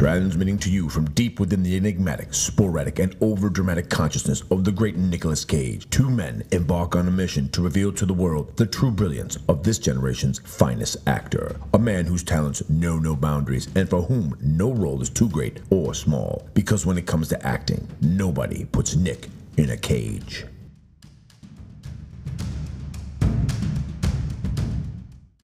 Transmitting to you from deep within the enigmatic, sporadic, and overdramatic consciousness of the great Nicolas Cage, two men embark on a mission to reveal to the world the true brilliance of this generation's finest actor. A man whose talents know no boundaries and for whom no role is too great or small. Because when it comes to acting, nobody puts Nick in a cage.